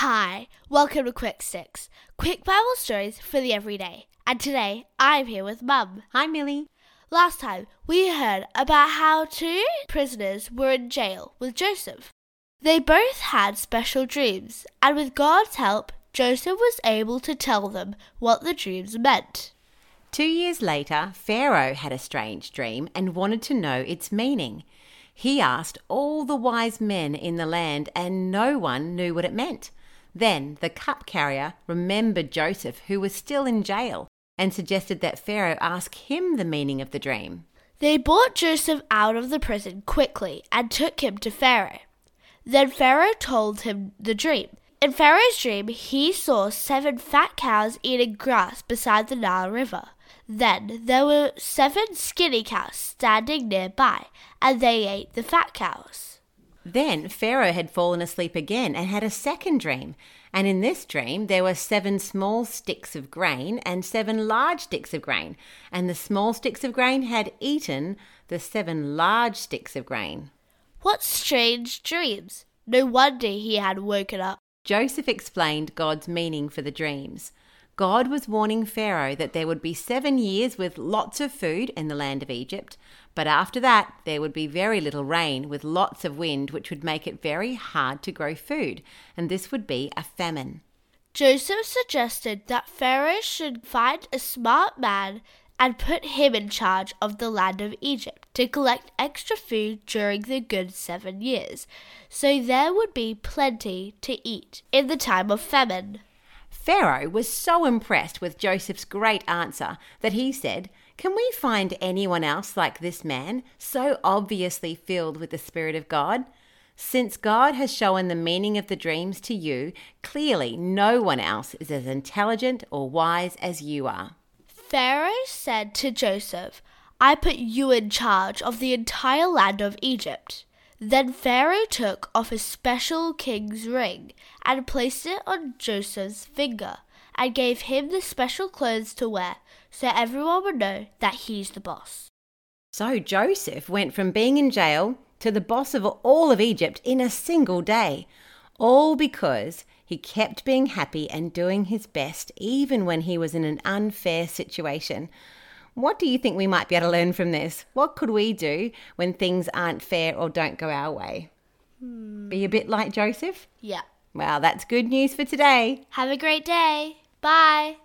Hi, welcome to Quick Sticks, quick Bible stories for the everyday. And today I'm here with Mum. Hi, Millie. Last time we heard about how two prisoners were in jail with Joseph. They both had special dreams, and with God's help, Joseph was able to tell them what the dreams meant. Two years later, Pharaoh had a strange dream and wanted to know its meaning. He asked all the wise men in the land, and no one knew what it meant. Then the cup carrier remembered Joseph, who was still in jail, and suggested that Pharaoh ask him the meaning of the dream. They brought Joseph out of the prison quickly and took him to Pharaoh. Then Pharaoh told him the dream. In Pharaoh's dream, he saw seven fat cows eating grass beside the Nile River. Then there were seven skinny cows standing nearby, and they ate the fat cows. Then Pharaoh had fallen asleep again and had a second dream. And in this dream, there were seven small sticks of grain and seven large sticks of grain. And the small sticks of grain had eaten the seven large sticks of grain. What strange dreams! No wonder he had woken up. Joseph explained God's meaning for the dreams. God was warning Pharaoh that there would be seven years with lots of food in the land of Egypt, but after that there would be very little rain with lots of wind, which would make it very hard to grow food, and this would be a famine. Joseph suggested that Pharaoh should find a smart man and put him in charge of the land of Egypt to collect extra food during the good seven years, so there would be plenty to eat in the time of famine. Pharaoh was so impressed with Joseph's great answer that he said, Can we find anyone else like this man, so obviously filled with the Spirit of God? Since God has shown the meaning of the dreams to you, clearly no one else is as intelligent or wise as you are. Pharaoh said to Joseph, I put you in charge of the entire land of Egypt. Then Pharaoh took off his special king's ring and placed it on Joseph's finger and gave him the special clothes to wear so everyone would know that he's the boss. So Joseph went from being in jail to the boss of all of Egypt in a single day, all because he kept being happy and doing his best even when he was in an unfair situation. What do you think we might be able to learn from this? What could we do when things aren't fair or don't go our way? Hmm. Be a bit like Joseph? Yeah. Well, that's good news for today. Have a great day. Bye.